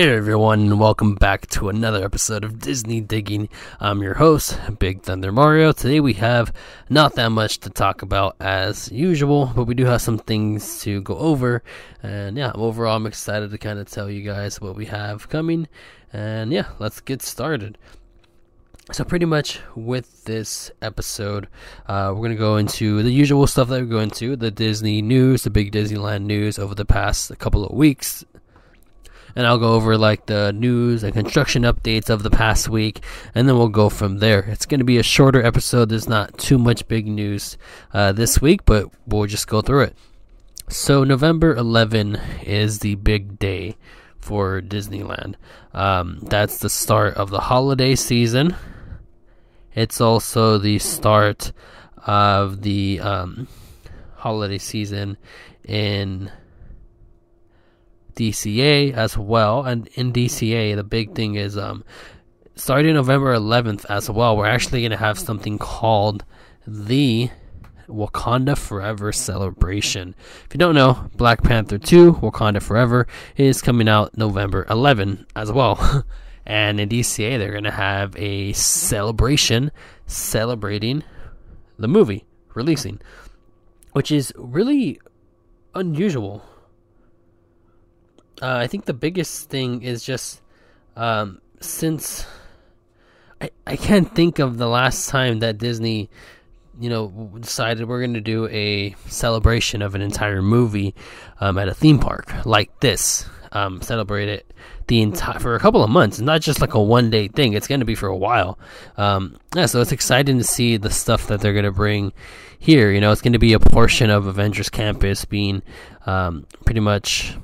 Hey everyone, welcome back to another episode of Disney Diggin. I'm your host, Big Thunder Mario. Today we have not that much to talk about as usual, but we do have some things to go over. And yeah, overall, I'm excited to kind of tell you guys what we have coming. And yeah, let's get started. So pretty much with this episode, uh, we're gonna go into the usual stuff that we go into the Disney news, the big Disneyland news over the past couple of weeks, and I'll go over like the news and construction updates of the past week, and then we'll go from there. It's going to be a shorter episode. There's not too much big news uh, this week, but we'll just go through it. So November 11 is the big day for Disneyland. Um, that's the start of the holiday season. It's also the start of the um, holiday season in DCA as well. And in DCA, the big thing is um, starting November 11th as well, we're actually going to have something called the Wakanda Forever celebration. If you don't know, Black Panther 2 Wakanda Forever is coming out November 11 as well. and in DCA, they're going to have a celebration celebrating the movie releasing, which is really unusual uh, I think the biggest thing is just um, since I I can't think of the last time that Disney, you know, decided we're going to do a celebration of an entire movie um, at a theme park like this. Um, celebrate it the entire for a couple of months. Not just like a one day thing. It's going to be for a while. Um, yeah, so it's exciting to see the stuff that they're going to bring here. You know, it's going to be a portion of Avengers Campus being um, pretty much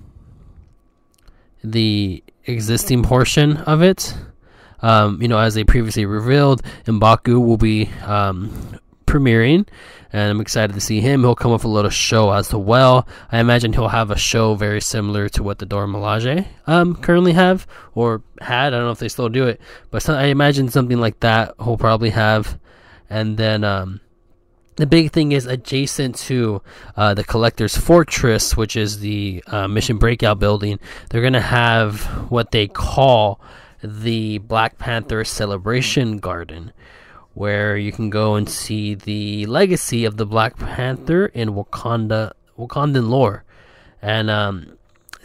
the existing portion of it. Um, you know, as they previously revealed, Mbaku will be um, premiering, and I'm excited to see him. He'll come up with a little show as well. I imagine he'll have a show very similar to what the Dora Milaje um, currently have or had. I don't know if they still do it, but I imagine something like that he'll probably have. And then um, the big thing is adjacent to uh, the collector's fortress which is the uh, mission breakout building. They're going to have what they call the black panther celebration garden where you can go and see the legacy of the black panther in wakanda wakandan lore. And um,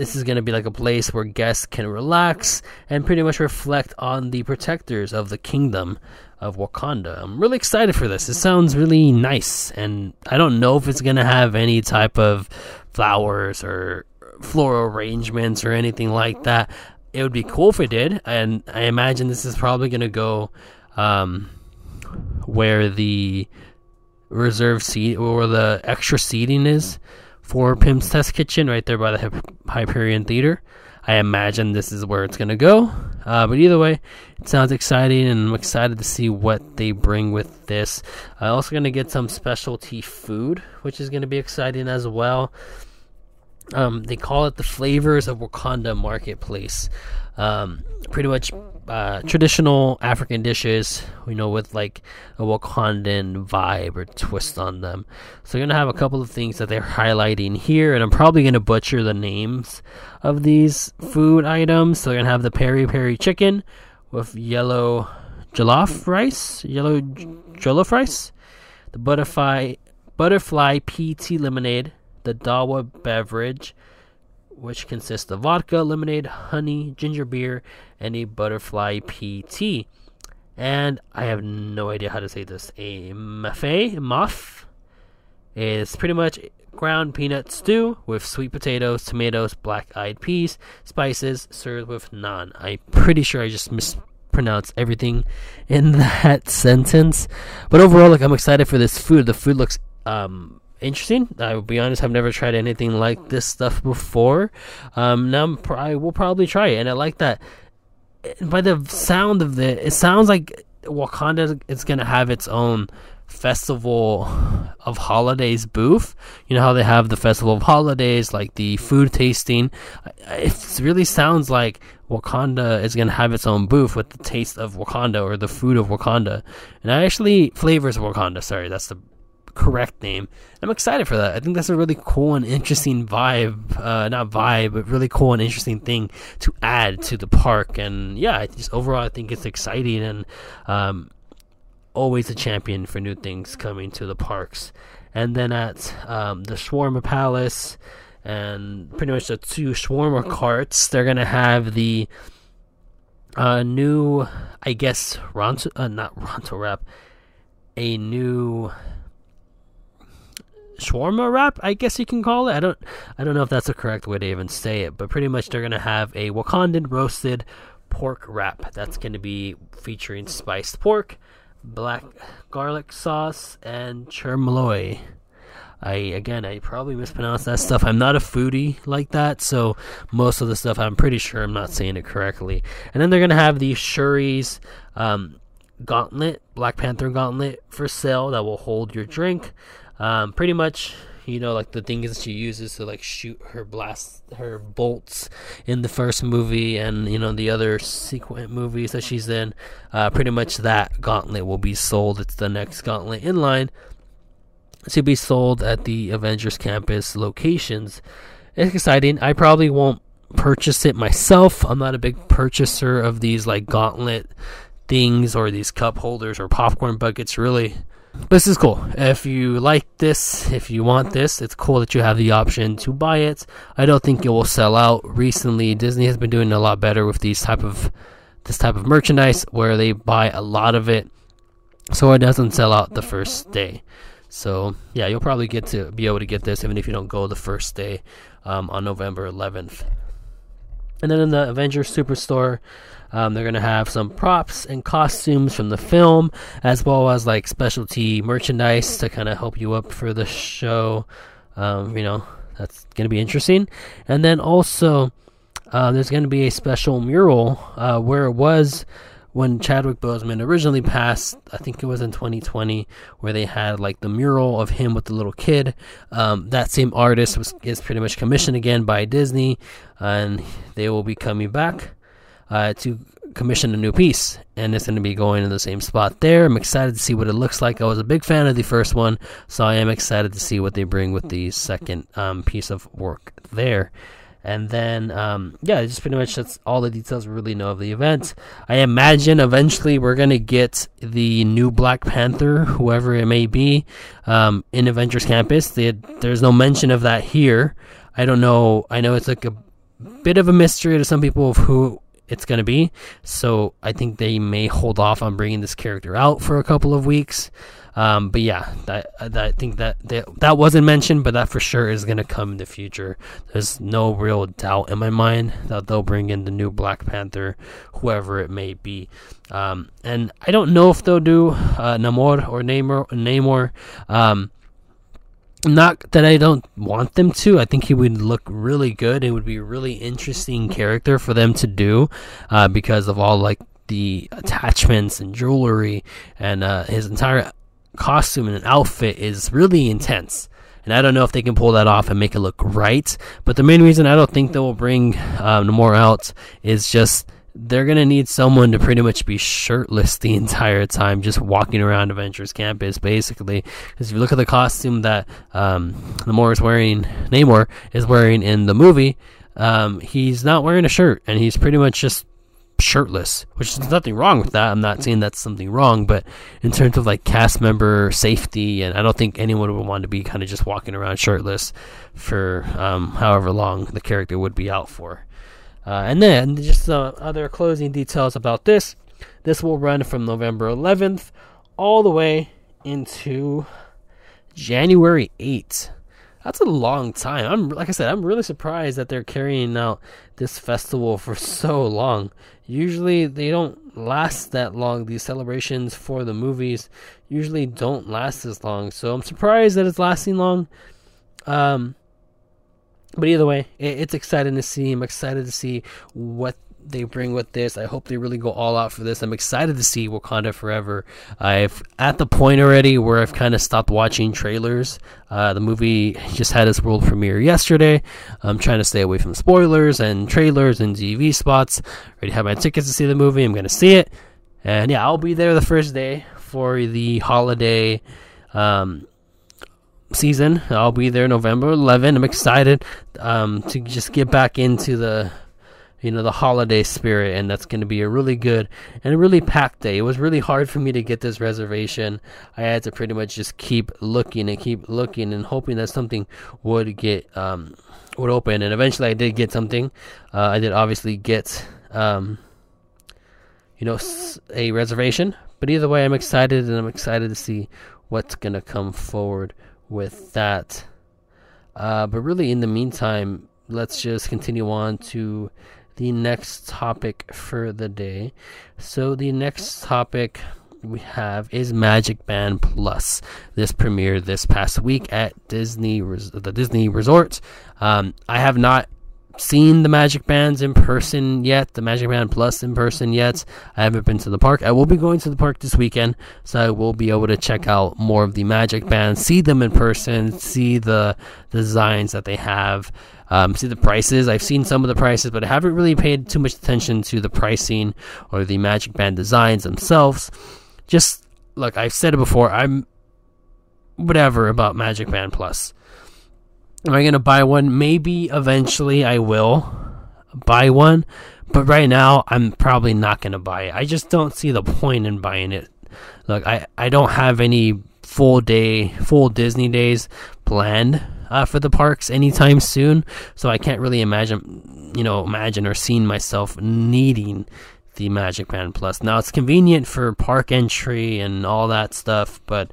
this is going to be like a place where guests can relax and pretty much reflect on the protectors of the kingdom of Wakanda. I'm really excited for this. It sounds really nice, and I don't know if it's going to have any type of flowers or floral arrangements or anything like that. It would be cool if it did, and I imagine this is probably going to go um, where the reserve seat or the extra seating is for Pim's Test Kitchen right there by the Hyperion Theater. I imagine this is where it's going to go. Uh, but either way, it sounds exciting, and I'm excited to see what they bring with this. I'm also going to get some specialty food, which is going to be exciting as well. Um, they call it the Flavors of Wakanda Marketplace. Um, pretty much uh, traditional African dishes, you know, with like a Wakandan vibe or twist on them. So you're gonna have a couple of things that they're highlighting here, and I'm probably gonna butcher the names of these food items. So you're gonna have the peri peri chicken with yellow jollof rice, yellow jollof rice, the butterfly butterfly pea tea lemonade, the Dawa beverage which consists of vodka, lemonade, honey, ginger beer, and a butterfly pea tea. And I have no idea how to say this. A mafe, muff, is pretty much ground peanut stew with sweet potatoes, tomatoes, black eyed peas, spices, served with naan. I'm pretty sure I just mispronounced everything in that sentence. But overall, like I'm excited for this food. The food looks um interesting. I will be honest, I've never tried anything like this stuff before. Um, now I will probably try it, and I like that. By the sound of it, it sounds like Wakanda is gonna have its own festival of holidays booth. You know how they have the festival of holidays, like the food tasting. It really sounds like Wakanda is gonna have its own booth with the taste of Wakanda or the food of Wakanda, and actually flavors of Wakanda. Sorry, that's the correct name. I'm excited for that. I think that's a really cool and interesting vibe, uh, not vibe, but really cool and interesting thing to add to the park. And yeah, just overall, I think it's exciting and um, always a champion for new things coming to the parks. And then at um, the Shawarma Palace and pretty much the two Shawarma carts, they're gonna have the uh, new, I guess, Ronto, uh, not Ronto wrap, a new shawarma wrap, I guess you can call it. I don't I don't know if that's the correct way to even say it, but pretty much they're gonna have a Wakandan roasted pork wrap. That's gonna be featuring spiced pork, black garlic sauce, and chermoula. I again I probably mispronounced that stuff. I'm not a foodie like that, so most of the stuff I'm pretty sure I'm not saying it correctly. And then they're gonna have the Shuri's um, gauntlet, Black Panther gauntlet for sale that will hold your drink. Um, pretty much, you know, like the things she uses to like shoot her blast, her bolts in the first movie, and you know the other sequent movies that she's in. Uh, pretty much that gauntlet will be sold. It's the next gauntlet in line to be sold at the Avengers Campus locations. It's exciting. I probably won't purchase it myself. I'm not a big purchaser of these like gauntlet things or these cup holders or popcorn buckets really this is cool. If you like this, if you want this, it's cool that you have the option to buy it. I don't think it will sell out. Recently, Disney has been doing a lot better with these type of this type of merchandise where they buy a lot of it so it doesn't sell out the first day. So yeah, you'll probably get to be able to get this even if you don't go the first day um, on November 11th. And then in the Avengers Superstore, um, they're going to have some props and costumes from the film, as well as like specialty merchandise to kind of help you up for the show. Um, you know, that's going to be interesting. And then also, uh, there's going to be a special mural uh, where it was when Chadwick Boseman originally passed, I think it was in 2020, where they had like the mural of him with the little kid. Um, that same artist was is pretty much commissioned again by Disney, and they will be coming back uh, to commission a new piece, and it's going to be going in the same spot there. I'm excited to see what it looks like. I was a big fan of the first one, so I am excited to see what they bring with the second um, piece of work there. And then, um, yeah, just pretty much that's all the details we really know of the event. I imagine eventually we're going to get the new Black Panther, whoever it may be, um, in Avengers Campus. They, there's no mention of that here. I don't know. I know it's like a bit of a mystery to some people of who it's going to be. So I think they may hold off on bringing this character out for a couple of weeks. Um, but yeah, that, that, I think that, that that wasn't mentioned, but that for sure is going to come in the future. There's no real doubt in my mind that they'll bring in the new Black Panther, whoever it may be. Um, and I don't know if they'll do uh, Namor or Namor. Namor. Um, not that I don't want them to. I think he would look really good. It would be a really interesting character for them to do uh, because of all like the attachments and jewelry and uh, his entire costume and outfit is really intense. And I don't know if they can pull that off and make it look right. But the main reason I don't think they will bring um, Namor out is just they're gonna need someone to pretty much be shirtless the entire time, just walking around Avengers Campus, basically. Because if you look at the costume that um, Namor is wearing, Namor is wearing in the movie, um, he's not wearing a shirt, and he's pretty much just shirtless, which is nothing wrong with that. I'm not saying that's something wrong, but in terms of like cast member safety, and I don't think anyone would want to be kind of just walking around shirtless for um, however long the character would be out for. Uh, and then just uh, other closing details about this. This will run from November 11th all the way into January 8th. That's a long time. I'm like I said, I'm really surprised that they're carrying out this festival for so long. Usually they don't last that long. These celebrations for the movies usually don't last as long. So I'm surprised that it's lasting long. Um, but either way, it's exciting to see. I'm excited to see what they bring with this. I hope they really go all out for this. I'm excited to see Wakanda Forever. I've at the point already where I've kind of stopped watching trailers. Uh, the movie just had its world premiere yesterday. I'm trying to stay away from spoilers and trailers and TV spots. Already have my tickets to see the movie. I'm to see it. And yeah, I'll be there the first day for the holiday um, season. I'll be there November 11. I'm excited um, to just get back into the you know the holiday spirit and that's going to be a really good and a really packed day. It was really hard for me to get this reservation. I had to pretty much just keep looking and keep looking and hoping that something would get um, would open. And eventually i did get something. Uh, i did obviously get um, you know a reservation. But either way i'm excited and i'm excited to see what's going to come forward with that uh, but really in the meantime let's just continue on to the next topic for the day. So the next topic we have is Magic Band Plus. This premiered this past week at Disney, the Disney Resort. Um, I have not seen the Magic Bands in person yet, the Magic Band Plus in person yet. I haven't been to the park. I will be going to the park this weekend, so I will be able to check out more of the Magic Bands, see them in person, see the designs that they have. Um, see the prices. I've seen some of the prices, but I haven't really paid too much attention to the pricing or the Magic Band designs themselves. Just look, I've said it before. I'm whatever about Magic Band Plus. Am I going to buy one? Maybe eventually I will buy one, but right now I'm probably not going to buy it. I just don't see the point in buying it. Look, I, I don't have any full day, full Disney days planned uh, for the parks anytime soon, so I can't really imagine, you know, imagine or seeing myself needing the Magic Band Plus. Now it's convenient for park entry and all that stuff, but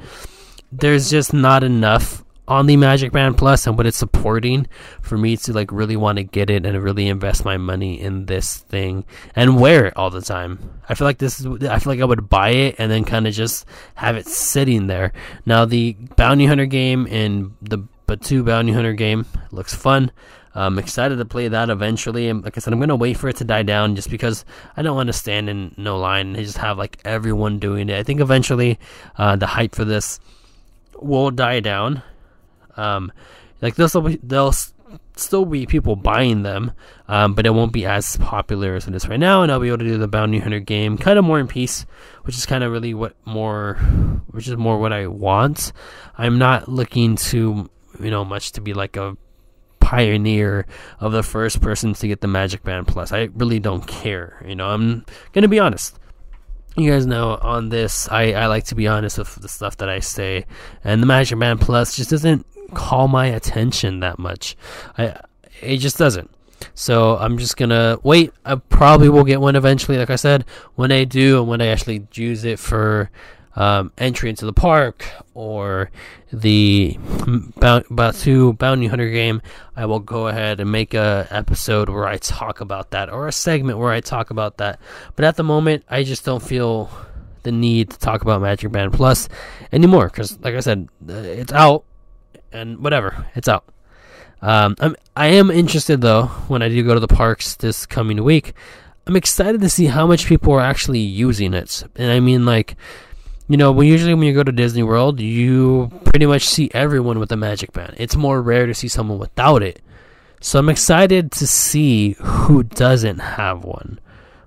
there's just not enough on the Magic Band Plus and what it's supporting for me to like really want to get it and really invest my money in this thing and wear it all the time. I feel like this is I feel like I would buy it and then kind of just have it sitting there. Now the Bounty Hunter game and the Batuu Bounty Hunter game looks fun. I'm excited to play that eventually. And like I said, I'm gonna wait for it to die down just because I don't want to stand in no line and just have like everyone doing it. I think eventually uh, the hype for this will die down um, like this will be, there'll still be people buying them, um, but it won't be as popular as it is right now. And I'll be able to do the bounty hunter game kind of more in peace, which is kind of really what more, which is more what I want. I'm not looking to you know much to be like a pioneer of the first person to get the Magic Band Plus. I really don't care. You know, I'm gonna be honest you guys know on this I, I like to be honest with the stuff that I say and the Magic Band Plus just doesn't call my attention that much. I it just doesn't. So I'm just gonna wait. I probably will get one eventually. Like I said, when I do, and when I actually use it for um, entry into the park or the Batuu Bounty Hunter game, I will go ahead and make a episode where I talk about that or a segment where I talk about that. But at the moment, I just don't feel the need to talk about Magic Band Plus anymore because, like I said, uh, it's out and whatever, it's out. Um, I'm I am interested though when I do go to the parks this coming week. I'm excited to see how much people are actually using it, and I mean like, you know, when usually when you go to Disney World, you pretty much see everyone with a Magic Band. It's more rare to see someone without it. So I'm excited to see who doesn't have one,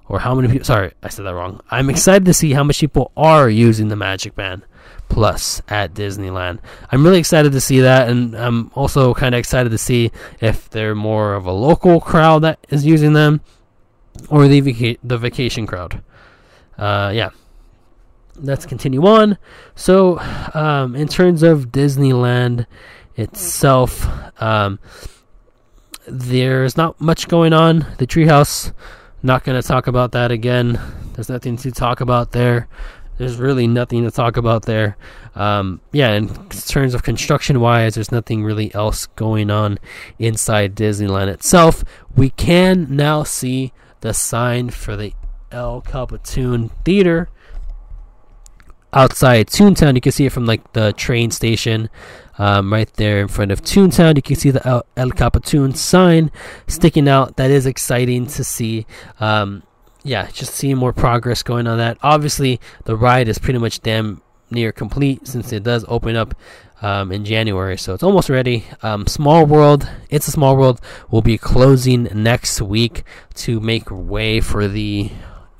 or how many people. Sorry, I said that wrong. I'm excited to see how much people are using the Magic Band. Plus at Disneyland. I'm really excited to see that, and I'm also kind of excited to see if they're more of a local crowd that is using them or the vaca- the vacation crowd. Uh, yeah. Let's continue on. So, um, in terms of Disneyland itself, um, there's not much going on. The treehouse, not going to talk about that again. There's nothing to talk about there there's really nothing to talk about there. Um, yeah, in terms of construction wise, there's nothing really else going on inside Disneyland itself. We can now see the sign for the El Capitan Theater outside Toontown. You can see it from like the train station. Um, right there in front of Toontown, you can see the El, El Capitan sign sticking out. That is exciting to see. Um, yeah, just seeing more progress going on that. Obviously, the ride is pretty much damn near complete since it does open up um, in January, so it's almost ready. Um, small World, it's a Small World, will be closing next week to make way for the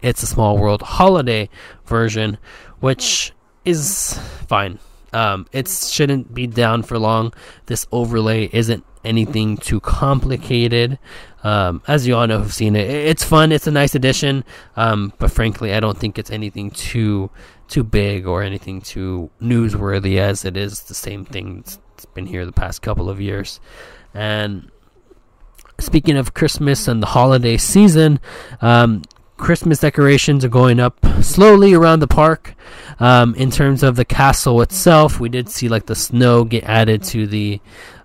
It's a Small World holiday version, which is fine. Um, it shouldn't be down for long. This overlay isn't anything too complicated. Um, as you all know who've seen it, it's fun. It's a nice addition. Um, but frankly, I don't think it's anything too too big or anything too newsworthy as it is the same thing that's been here the past couple of years. And speaking of Christmas and the holiday season, um, Christmas decorations are going up slowly around the park. Um, in terms of the castle itself, we did see like the snow get added to the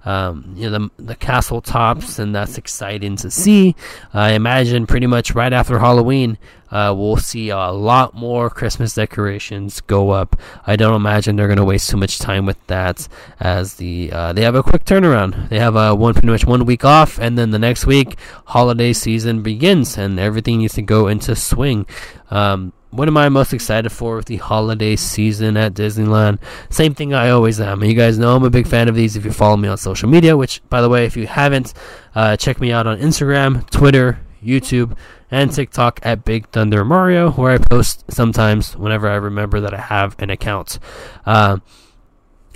um, you know the, the castle tops, and that's exciting to see. I imagine pretty much right after Halloween, uh, we'll see a lot more Christmas decorations go up. I don't imagine they're going to waste too much time with that, as the uh, they have a quick turnaround. They have a uh, one pretty much one week off, and then the next week holiday season begins, and everything needs to go into swing. Um, what am I most excited for with the holiday season at Disneyland? Same thing I always am. You guys know I'm a big fan of these if you follow me on social media, which, by the way, if you haven't, uh, check me out on Instagram, Twitter, YouTube, and TikTok at Big Thunder Mario, where I post sometimes whenever I remember that I have an account. Uh,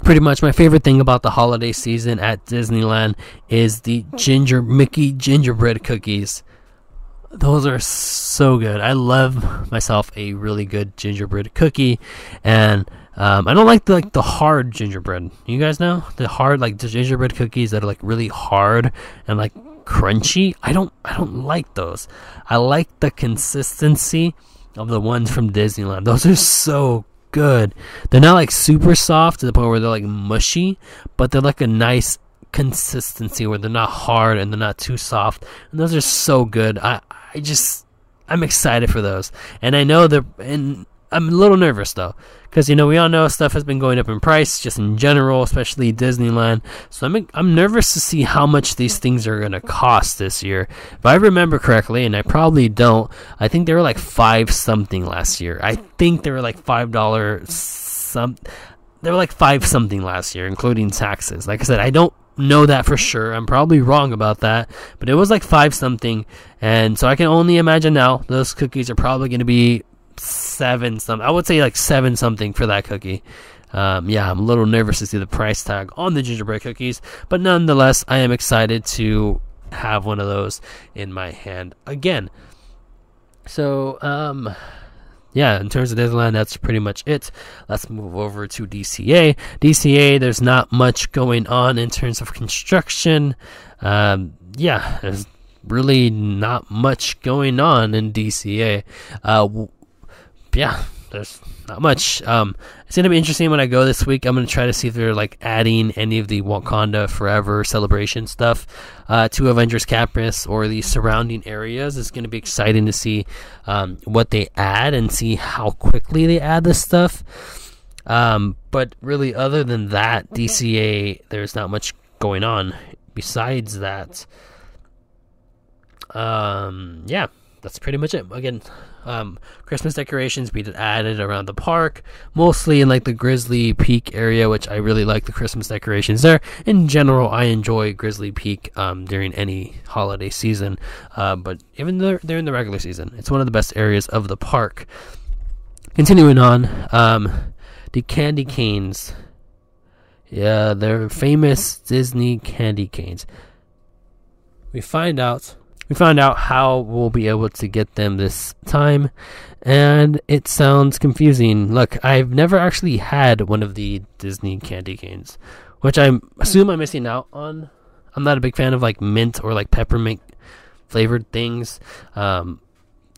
pretty much my favorite thing about the holiday season at Disneyland is the ginger Mickey gingerbread cookies. Those are so good. I love myself a really good gingerbread cookie, and um, I don't like the like the hard gingerbread. You guys know the hard like the gingerbread cookies that are like really hard and like crunchy. I don't I don't like those. I like the consistency of the ones from Disneyland. Those are so good. They're not like super soft to the point where they're like mushy, but they're like a nice consistency where they're not hard and they're not too soft. And those are so good. I I just I'm excited for those, and I know that, and I'm a little nervous though, because you know we all know stuff has been going up in price just in general, especially Disneyland. So I'm I'm nervous to see how much these things are gonna cost this year. If I remember correctly, and I probably don't, I think they were like five something last year. I think they were like five dollars some. They were like five something last year, including taxes. Like I said, I don't know that for sure. I'm probably wrong about that, but it was like five something, and so I can only imagine now those cookies are probably going to be seven something. I would say like seven something for that cookie. Um, yeah, I'm a little nervous to see the price tag on the gingerbread cookies, but nonetheless, I am excited to have one of those in my hand again. So, um, yeah, in terms of Disneyland, that's pretty much it. Let's move over to DCA. DCA, there's not much going on in terms of construction. Um, yeah, there's really not much going on in DCA. Uh, yeah, there's not much. Um, it's gonna be interesting when I go this week. I'm gonna try to see if they're like adding any of the Wakanda Forever celebration stuff uh, to Avengers Campus or the surrounding areas. It's gonna be exciting to see um, what they add and see how quickly they add this stuff. Um, but really, other than that, DCA, there's not much going on. Besides that, um, yeah, that's pretty much it. Again, um, Christmas decorations be added around the park, mostly in like the Grizzly Peak area, which I really like the Christmas decorations there. In general, I enjoy Grizzly Peak um, during any holiday season, uh, but even in the regular season, it's one of the best areas of the park. Continuing on, um, the candy canes. Yeah, they're famous Disney candy canes. We find out we found out how we'll be able to get them this time, and it sounds confusing. Look, I've never actually had one of the Disney candy canes, which I assume I'm missing out on. I'm not a big fan of like mint or like peppermint flavored things. Um,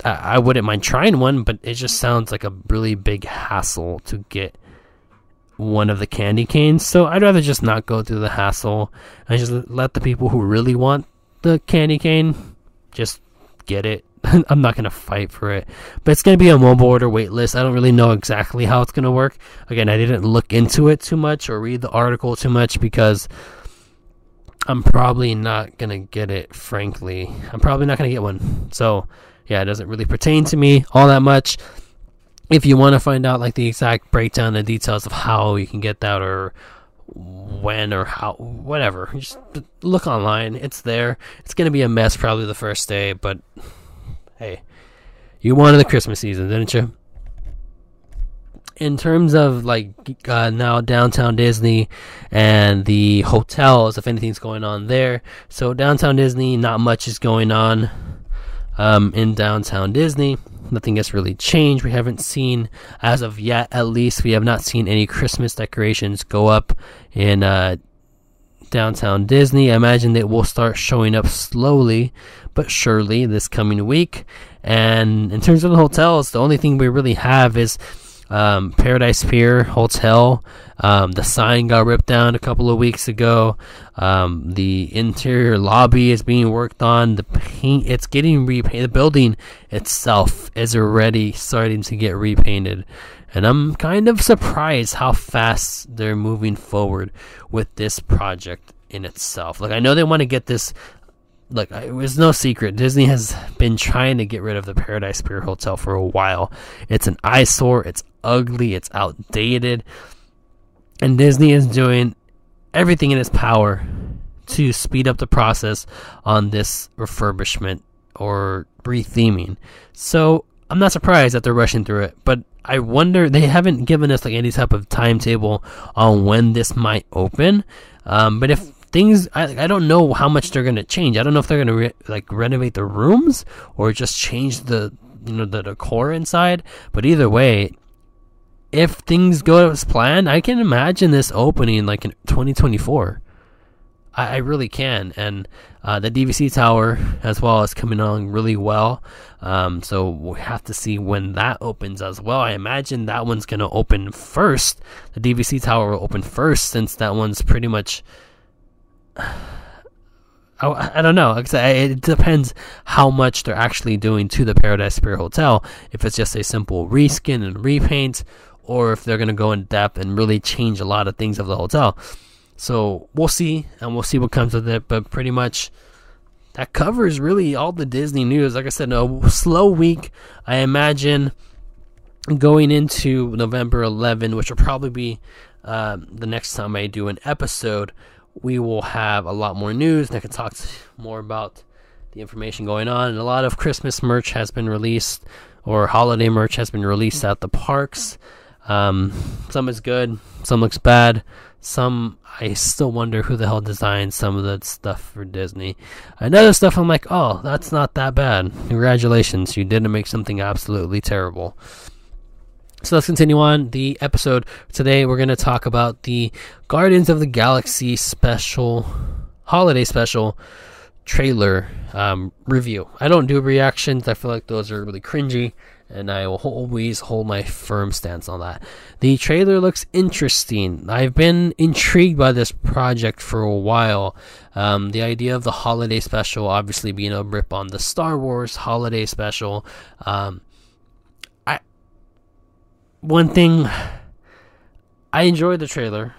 I, I wouldn't mind trying one, but it just sounds like a really big hassle to get one of the candy canes. So I'd rather just not go through the hassle and just let the people who really want the candy cane just get it. I'm not to fight for it. But it's to be a mobile order wait list. I don't really know exactly how it's to work. Again, I didn't look into it too much or read the article too much because I'm probably not to get it, frankly. I'm probably not to get one. So, yeah, it doesn't really pertain to me all that much. If you want to find out like the exact breakdown and details of how you can get that or when or how, whatever. Just look online. It's there. It's going to be a mess probably the first day, but hey, you wanted the Christmas season, didn't you? in terms of like uh, now downtown Disney and the hotels, if anything's going on there. So downtown Disney, not much is going on um, in downtown Disney. Nothing has really changed. We haven't seen, as of yet, at least, we have not seen any Christmas decorations go up in uh, downtown Disney. I imagine they will start showing up slowly but surely this coming week. And in terms of the hotels, the only thing we really have is um, Paradise Pier Hotel. Um, the sign got ripped down a couple of weeks ago. Um, the interior lobby is being worked on. The paint, it's getting repainted. The building itself is already starting to get repainted. And I'm kind of surprised how fast they're moving forward with this project in itself. Like, I know they want to get this look, it was no secret. Disney has been trying to get rid of the Paradise Pier Hotel for a while. It's an eyesore. It's ugly. It's outdated. And Disney is doing everything in its power to speed up the process on this refurbishment or retheming. So I'm not surprised that they're rushing through it, but I wonder they haven't given us like any type of timetable on when this might open. Um, but if things I, I don't know how much they're gonna change. I don't know if they're gonna re- like renovate the rooms or just change the you know the decor inside. But either way, if things go as planned, I can imagine this opening like in 2024. I, I really can, and uh, the DVC tower as well is coming along really well. Um, so we have to see when that opens as well. I imagine that one's gonna open first. The DVC tower will open first since that one's pretty much I, I don't know. It depends how much they're actually doing to the Paradise Pier Hotel. If it's just a simple reskin and repaint, or if they're going to go in depth and really change a lot of things of the hotel. So we'll see, and we'll see what comes with it. But pretty much that covers really all the Disney news. Like I said, a slow week. I imagine going into November 11, which will probably be um, the next time I do an episode we will have a lot more news and I can talk more about the information going on. And a lot of Christmas merch has been released, or holiday merch has been released at the parks. Um, some is good, some looks bad. Some I still wonder who the hell designed some of that stuff for Disney. Another stuff I'm like, oh, that's not that bad. Congratulations, you didn't make something absolutely terrible. So let's continue on the episode. Today we're going to talk about the Guardians of the Galaxy special, holiday special trailer um, review. I don't do reactions, I feel like those are really cringy, and I will always hold my firm stance on that. The trailer looks interesting. I've been intrigued by this project for a while. Um, the idea of the holiday special obviously being a rip on the Star Wars holiday special. Um, one thing I enjoyed the trailer.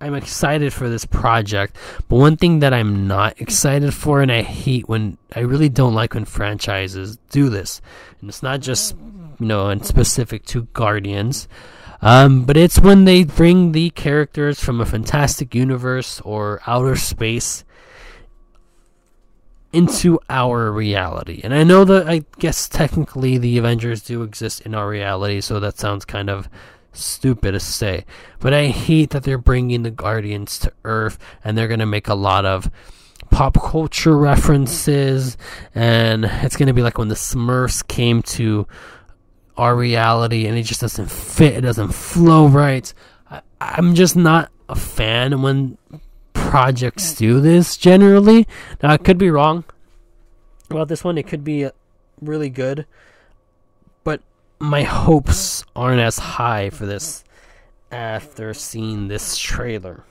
I'm excited for this project, but one thing that I'm not excited for, and I hate when I really don't like when franchises do this, and it's not just you know and specific to Guardians, um, but it's when they bring the characters from a fantastic universe or outer space into our reality. And I know that I guess technically the Avengers do exist in our reality, so that sounds kind of stupid to say. But I hate that they're bringing the Guardians to Earth and they're going to make a lot of pop culture references and it's going to be like when the Smurfs came to our reality and it just doesn't fit, it doesn't flow right. I, I'm just not a fan when projects do this generally. Now, I could be wrong about this one. It could be uh, really good, but my hopes aren't as high for this after seeing this trailer.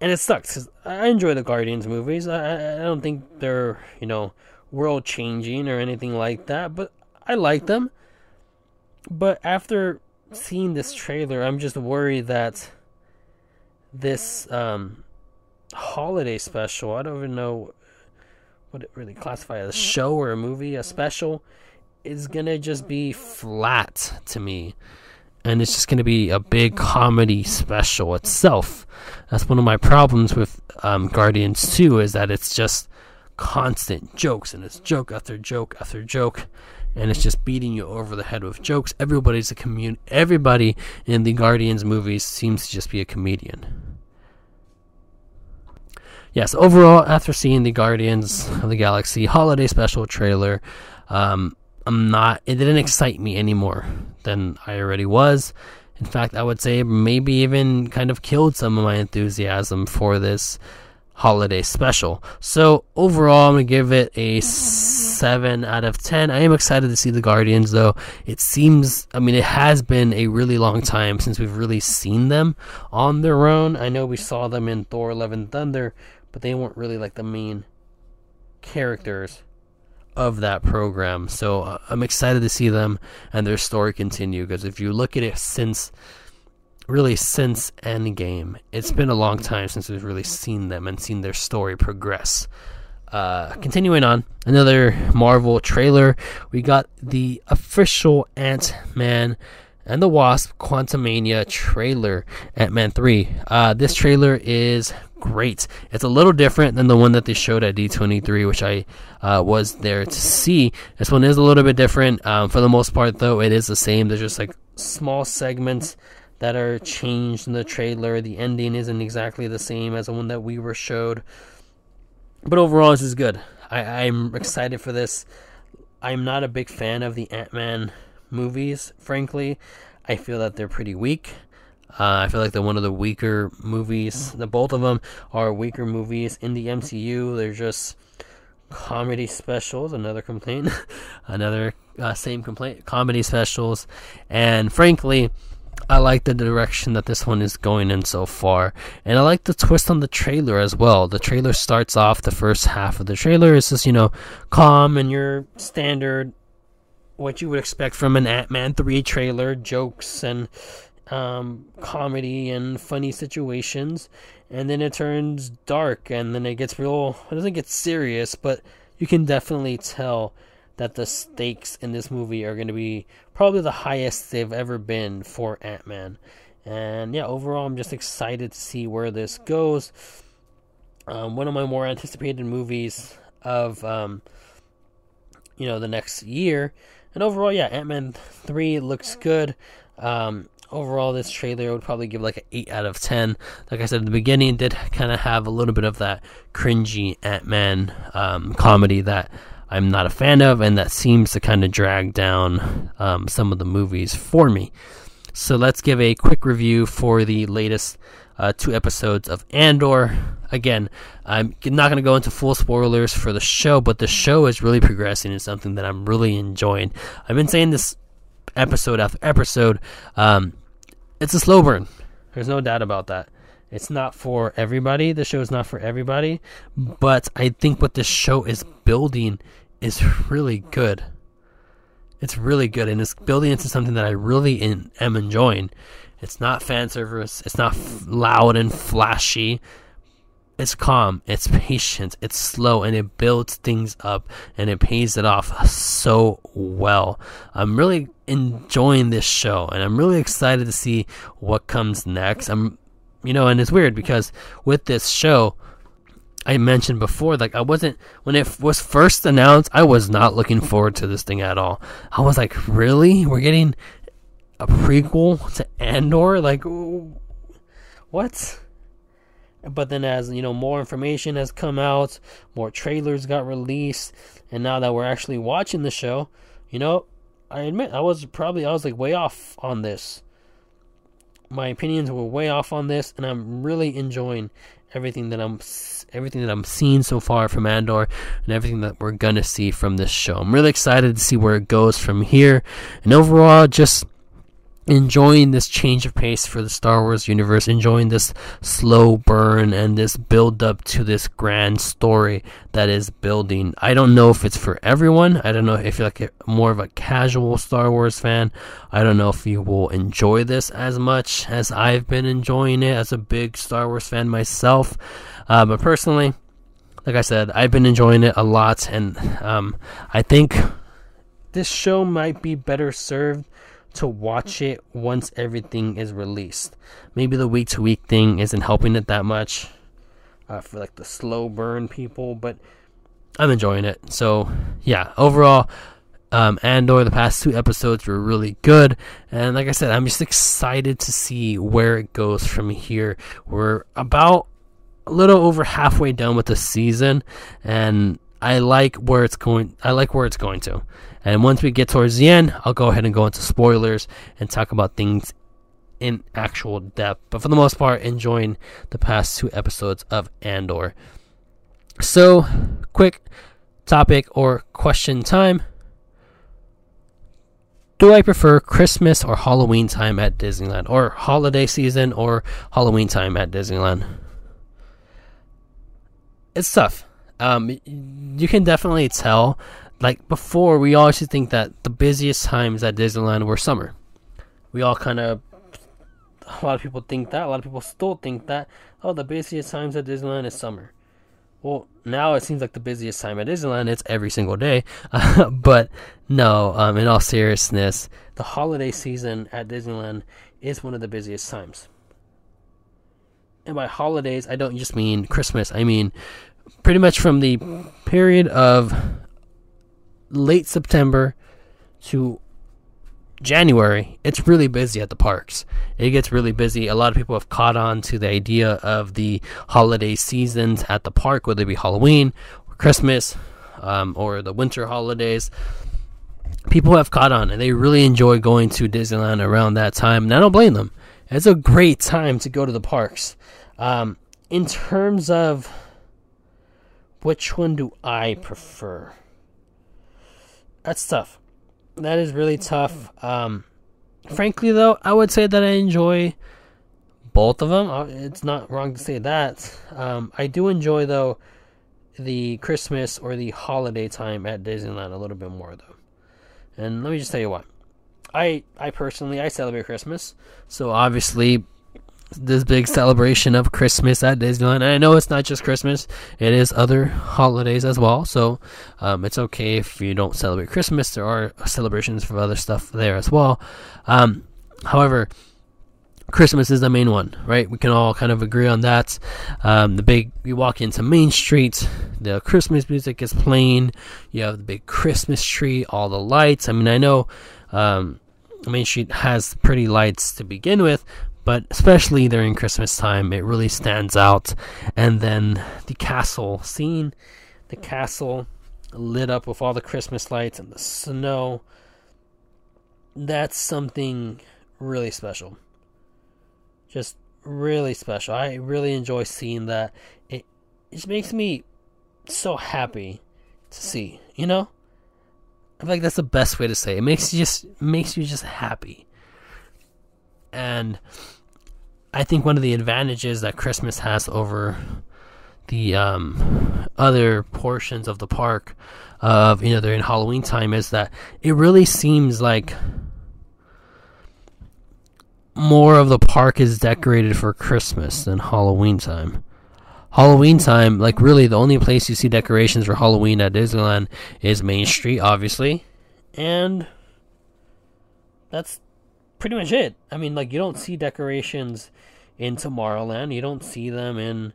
And it sucks because I enjoy the Guardians movies. I, I don't think they're, you know, world changing or anything like that, but I like them. But after seeing this trailer, I'm just worried that this um, holiday special. I don't even know what it really classify as a show or a movie, a special, is gonna just be flat to me. And it's just gonna be a big comedy special itself. That's one of my problems with um, Guardians 2 is that it's just constant jokes and it's joke after joke after joke. And it's just beating you over the head with jokes. Everybody's a commun. Everybody in the Guardians movies seems to just be a comedian. Yes, overall, after seeing the Guardians of the Galaxy holiday special trailer, um, I'm not. It didn't excite me anymore than I already was. In fact, I would say maybe even kind of killed some of my enthusiasm for this holiday special. So overall, I'm gonna give it a seven out of ten. I am excited to see the Guardians, though. It seems, I mean, it has been a really long time since we've really seen them on their own. I know we saw them in Thor: Love and Thunder, but they weren't really like the main characters of that program. So uh, I'm excited to see them and their story continue because if you look at it since really since Endgame, it's been a long time since we've really seen them and seen their story progress. Uh, continuing on, another Marvel trailer. We got the official Ant Man and the Wasp Quantumania trailer, Ant Man 3. Uh, this trailer is great. It's a little different than the one that they showed at D23, which I uh, was there to see. This one is a little bit different. Um, for the most part, though, it is the same. There's just like small segments that are changed in the trailer. The ending isn't exactly the same as the one that we were showed. But overall, this is good. I, I'm excited for this. I'm not a big fan of the Ant Man movies, frankly. I feel that they're pretty weak. Uh, I feel like they're one of the weaker movies. The both of them are weaker movies in the MCU. They're just comedy specials. Another complaint, another uh, same complaint. Comedy specials, and frankly, I like the direction that this one is going in so far, and I like the twist on the trailer as well. The trailer starts off the first half of the trailer is just you know calm and your standard what you would expect from an Ant Man 3 trailer jokes and um, comedy and funny situations, and then it turns dark, and then it gets real. It doesn't get serious, but you can definitely tell that the stakes in this movie are going to be probably the highest they've ever been for Ant Man. And yeah, overall, I'm just excited to see where this goes. Um, one of my more anticipated movies of um, you know the next year. And overall, yeah, Ant Man three looks good. Um, overall, this trailer would probably give like an 8 out of 10. Like I said at the beginning, did kind of have a little bit of that cringy Ant Man um, comedy that I'm not a fan of, and that seems to kind of drag down um, some of the movies for me. So let's give a quick review for the latest uh, two episodes of Andor. Again, I'm not going to go into full spoilers for the show, but the show is really progressing and something that I'm really enjoying. I've been saying this episode after episode. Um, it's a slow burn. There's no doubt about that. It's not for everybody. The show is not for everybody. But I think what this show is building is really good. It's really good, and it's building into something that I really in, am enjoying. It's not fan service. It's not f- loud and flashy. It's calm. It's patient. It's slow, and it builds things up, and it pays it off so well. I'm really enjoying this show, and I'm really excited to see what comes next. I'm, you know, and it's weird because with this show, I mentioned before, like I wasn't when it was first announced, I was not looking forward to this thing at all. I was like, really? We're getting a prequel to Andor? Like, what? But then, as you know, more information has come out, more trailers got released, and now that we're actually watching the show, you know, I admit I was probably I was like way off on this. My opinions were way off on this, and I'm really enjoying everything that I'm everything that I'm seeing so far from Andor and everything that we're gonna see from this show. I'm really excited to see where it goes from here, and overall, just enjoying this change of pace for the Star Wars universe, enjoying this slow burn and this build up to this grand story that is building. I don't know if it's for everyone. I don't know if you're like a, more of a casual Star Wars fan. I don't know if you will enjoy this as much as I've been enjoying it as a big Star Wars fan myself. Uh, but personally, like I said, I've been enjoying it a lot, and um, I think this show might be better served to watch it once everything is released. Maybe the week to week thing isn't helping it that much uh, for like the slow burn people, but I'm enjoying it. So yeah, overall, Um, Andor, the past two episodes were really good, and like I said, I'm just excited to see where it goes from here. We're about a little over halfway done with the season, and I like where it's going. I like where it's going to. And once we get towards the end, I'll go ahead and go into spoilers and talk about things in actual depth. But for the most part, enjoying the past two episodes of Andor. So, quick topic or question time. Do I prefer Christmas or Halloween time at Disneyland, or holiday season or Halloween time at Disneyland? It's tough. Um, you can definitely tell. Like before, we always think that the busiest times at Disneyland were summer. We all kind of, a lot of people think that. A lot of people still think that. Oh, the busiest times at Disneyland is summer. Well, now it seems like the busiest time at Disneyland. It's every single day. Uh, but no, um, in all seriousness, the holiday season at Disneyland is one of the busiest times. And by holidays, I don't just mean Christmas. I mean pretty much from the period of late September to January, it's really busy at the parks. It gets really busy. A lot of people have caught on to the idea of the holiday seasons at the park, whether it be Halloween or Christmas um, or the winter holidays. People have caught on and they really enjoy going to Disneyland around that time. And I don't blame them. It's a great time to go to the parks. Um, in terms of which one do I prefer? That's tough that is really tough. Um, frankly, though, I would say that I enjoy both of them. Uh, it's not wrong to say that. Um, I do enjoy though the Christmas or the holiday time at Disneyland a little bit more though. And let me just tell you why. I I personally I celebrate Christmas, so obviously this big celebration of Christmas at Disneyland. And I know it's not just Christmas; it is other holidays as well. So um, it's okay if you don't celebrate Christmas. There are celebrations for other stuff there as well. Um, however, Christmas is the main one, right? We can all kind of agree on that. Um, the big, you walk into Main Street, the Christmas music is playing. You have the big Christmas tree, all the lights. I mean, I know um, Main Street has pretty lights to begin with, but especially during Christmas time, it really stands out. And then the castle, scene, the castle lit up with all the Christmas lights and the snow, that's something really special. Just really special. I really enjoy seeing that. It, it just makes me so happy to see, you know? I feel like that's the best way to say it. it makes you just makes you just happy. And I think one of the advantages that Christmas has over the um, other portions of the park of you know during Halloween time is that it really seems like more of the park is decorated for Christmas than Halloween time. Halloween time, like really the only place you see decorations for Halloween at Disneyland is Main Street, obviously. And that's pretty much it. I mean, like you don't see decorations in Tomorrowland. You don't see them in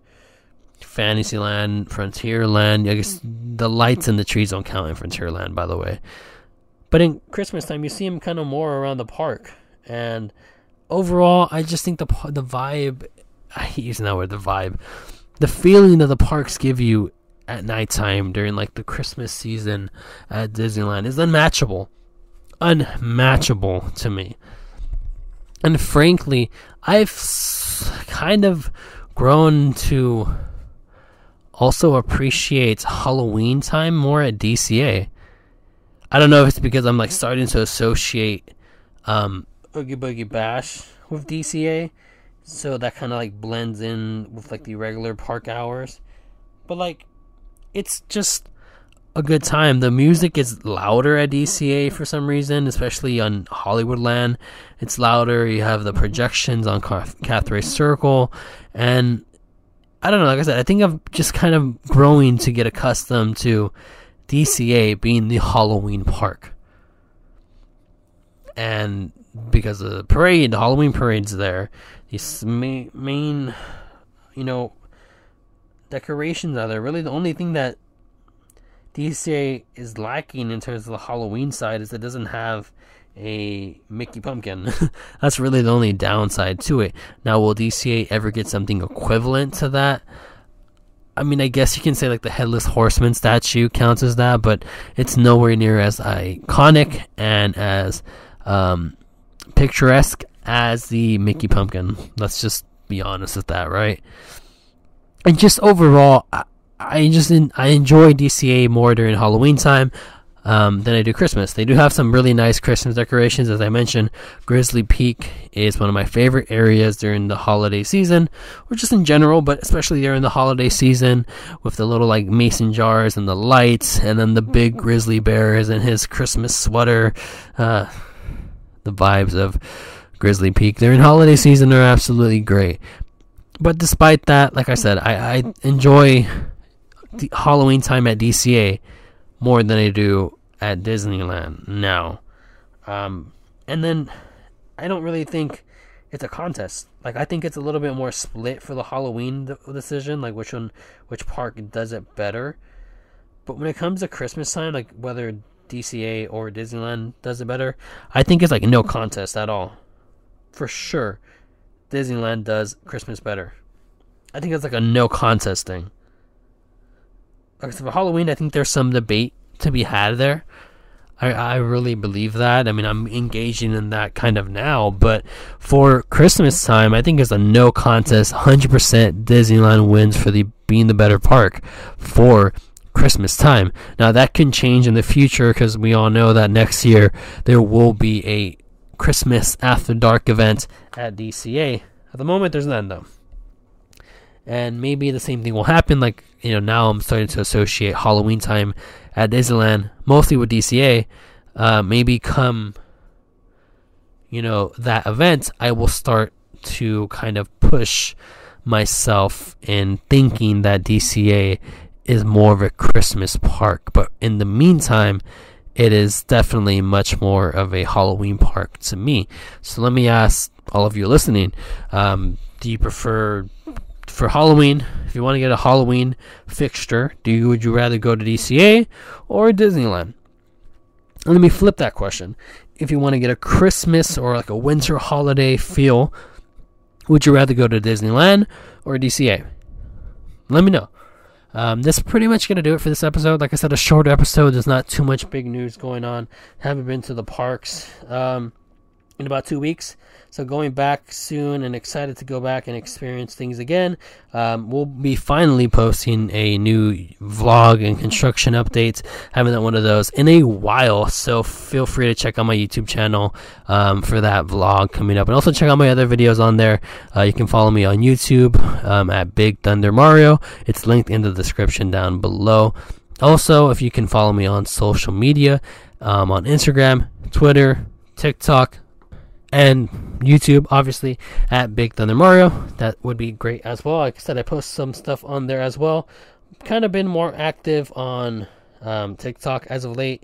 Fantasyland, Frontierland. I guess the lights in the trees don't count in Frontierland, by the way. But in Christmas time, you see them kind of more around the park. And overall, I just think the the vibe. I hate using that word. The vibe, the feeling that the parks give you at nighttime during like the Christmas season at Disneyland is unmatchable. Unmatchable to me. And frankly, I've kind of grown to also appreciate Halloween time more at DCA. I don't know if it's because I'm like starting to associate um, Oogie Boogie Bash with DCA, so that kind of like blends in with like the regular park hours. But like, it's just a good time. The music is louder at DCA for some reason, especially on Hollywoodland. It's louder. You have the projections on Carthay Circle, and I don't know. Like I said, I think I'm just kind of growing to get accustomed to DCA being the Halloween park, and because of the parade, the Halloween parade's there. These main, main you know, decorations are there. Really, the only thing that DCA is lacking in terms of the Halloween side is it doesn't have a Mickey Pumpkin. That's really the only downside to it. Now, will DCA ever get something equivalent to that? I mean, I guess you can say like the Headless Horseman statue counts as that, but it's nowhere near as iconic and as um, picturesque as the Mickey Pumpkin. Let's just be honest with that, right? And just overall, I just I enjoy DCA more during Halloween time um, than I do Christmas. They do have some really nice Christmas decorations. As I mentioned, Grizzly Peak is one of my favorite areas during the holiday season, or just in general, but especially during the holiday season with the little like mason jars and the lights, and then the big grizzly bears and his Christmas sweater. Uh, the vibes of Grizzly Peak during holiday season are absolutely great. But despite that, like I said, I, I enjoy the Halloween time at DCA more than I do at Disneyland now. Um, and then I don't really think it's a contest. Like I think it's a little bit more split for the Halloween decision, like which one, which park does it better. But when it comes to Christmas time, like whether DCA or Disneyland does it better, I think it's like no contest at all. For sure, Disneyland does Christmas better. I think it's like a no contest thing. Like for Halloween, I think there's some debate to be had there. I, I really believe that. I mean, I'm engaging in that kind of now, but for Christmas time, I think it's a no contest. 100% Disneyland wins for the being the better park for Christmas time. Now that can change in the future because we all know that next year there will be a Christmas after dark event at DCA. At the moment, there's none though and maybe the same thing will happen. Like you know, now I'm starting to associate Halloween time at Disneyland mostly with DCA. Uh, maybe come, you know, that event, I will start to kind of push myself in thinking that DCA is more of a Christmas park. But in the meantime, it is definitely much more of a Halloween park to me. So let me ask all of you listening um, do you prefer for Halloween, if you want to get a Halloween fixture, do you would you rather go to DCA or Disneyland? And let me flip that question. If you want to get a Christmas or like a winter holiday feel, would you rather go to Disneyland or DCA? Let me know. Um, that's pretty much going to do it for this episode. Like I said, a short episode. There's not too much big news going on. Haven't been to the parks um, in about two weeks. So going back soon and excited to go back and experience things again. Um, we'll be finally posting a new vlog and construction updates. Haven't done one of those in a while, so feel free to check out my YouTube channel um, for that vlog coming up, and also check out my other videos on there. Uh, you can follow me on YouTube um, at Big Thunder Mario. It's linked in the description down below. Also, if you can follow me on social media, um, on Instagram, Twitter, TikTok, and YouTube, obviously, at Big Thunder Mario. That would be great as well. Like I said, I post some stuff on there as well. Kind of been more active on um, TikTok as of late.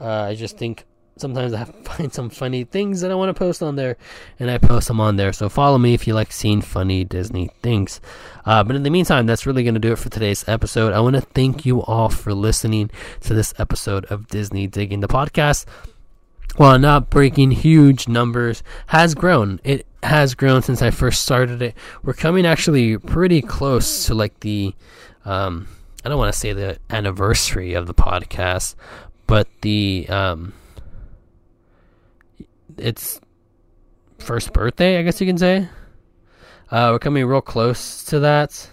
Uh, I just think sometimes I find some funny things that I want to post on there, and I post them on there. So follow me if you like seeing funny Disney things. Uh, but in the meantime, that's really going to do it for today's episode. I want to thank you all for listening to this episode of Disney Diggin the Podcast while not breaking huge numbers, has grown. It has grown since I first started it. We're coming actually pretty close to like the, um, I don't want to say the anniversary of the podcast, but the, um, it's first birthday, I guess you can say. Uh, we're coming real close to that.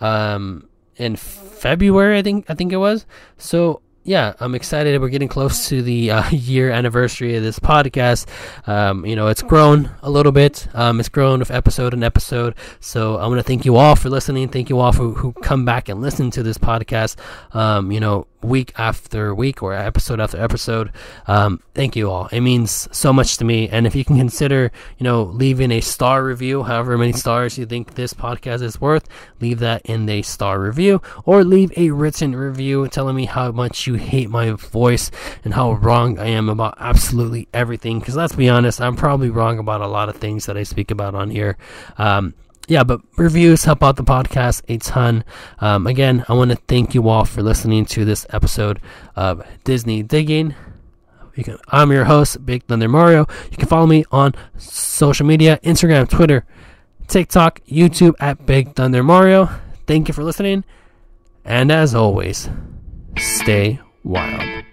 Um, in February, I think I think it was. So yeah, I'm excited. We're getting close to the uh, year anniversary of this podcast. Um, you know, it's grown a little bit. Um, it's grown with episode and episode. So I want to thank you all for listening. Thank you all for who come back and listen to this podcast. Um, you know, week after week or episode after episode. Um, thank you all. It means so much to me. And if you can consider, you know, leaving a star review, however many stars you think this podcast is worth, leave that in a star review or leave a written review telling me how much you hate my voice and how wrong I am about absolutely everything. Because let's be honest, I'm probably wrong about a lot of things that I speak about on here. Um, yeah, but reviews help out the podcast a ton. Um, again, I want to thank you all for listening to this episode of Disney Diggin. Can, I'm your host, Big Thunder Mario. You can follow me on social media Instagram, Twitter, TikTok, YouTube at Big Thunder Mario. Thank you for listening. And as always, stay wild.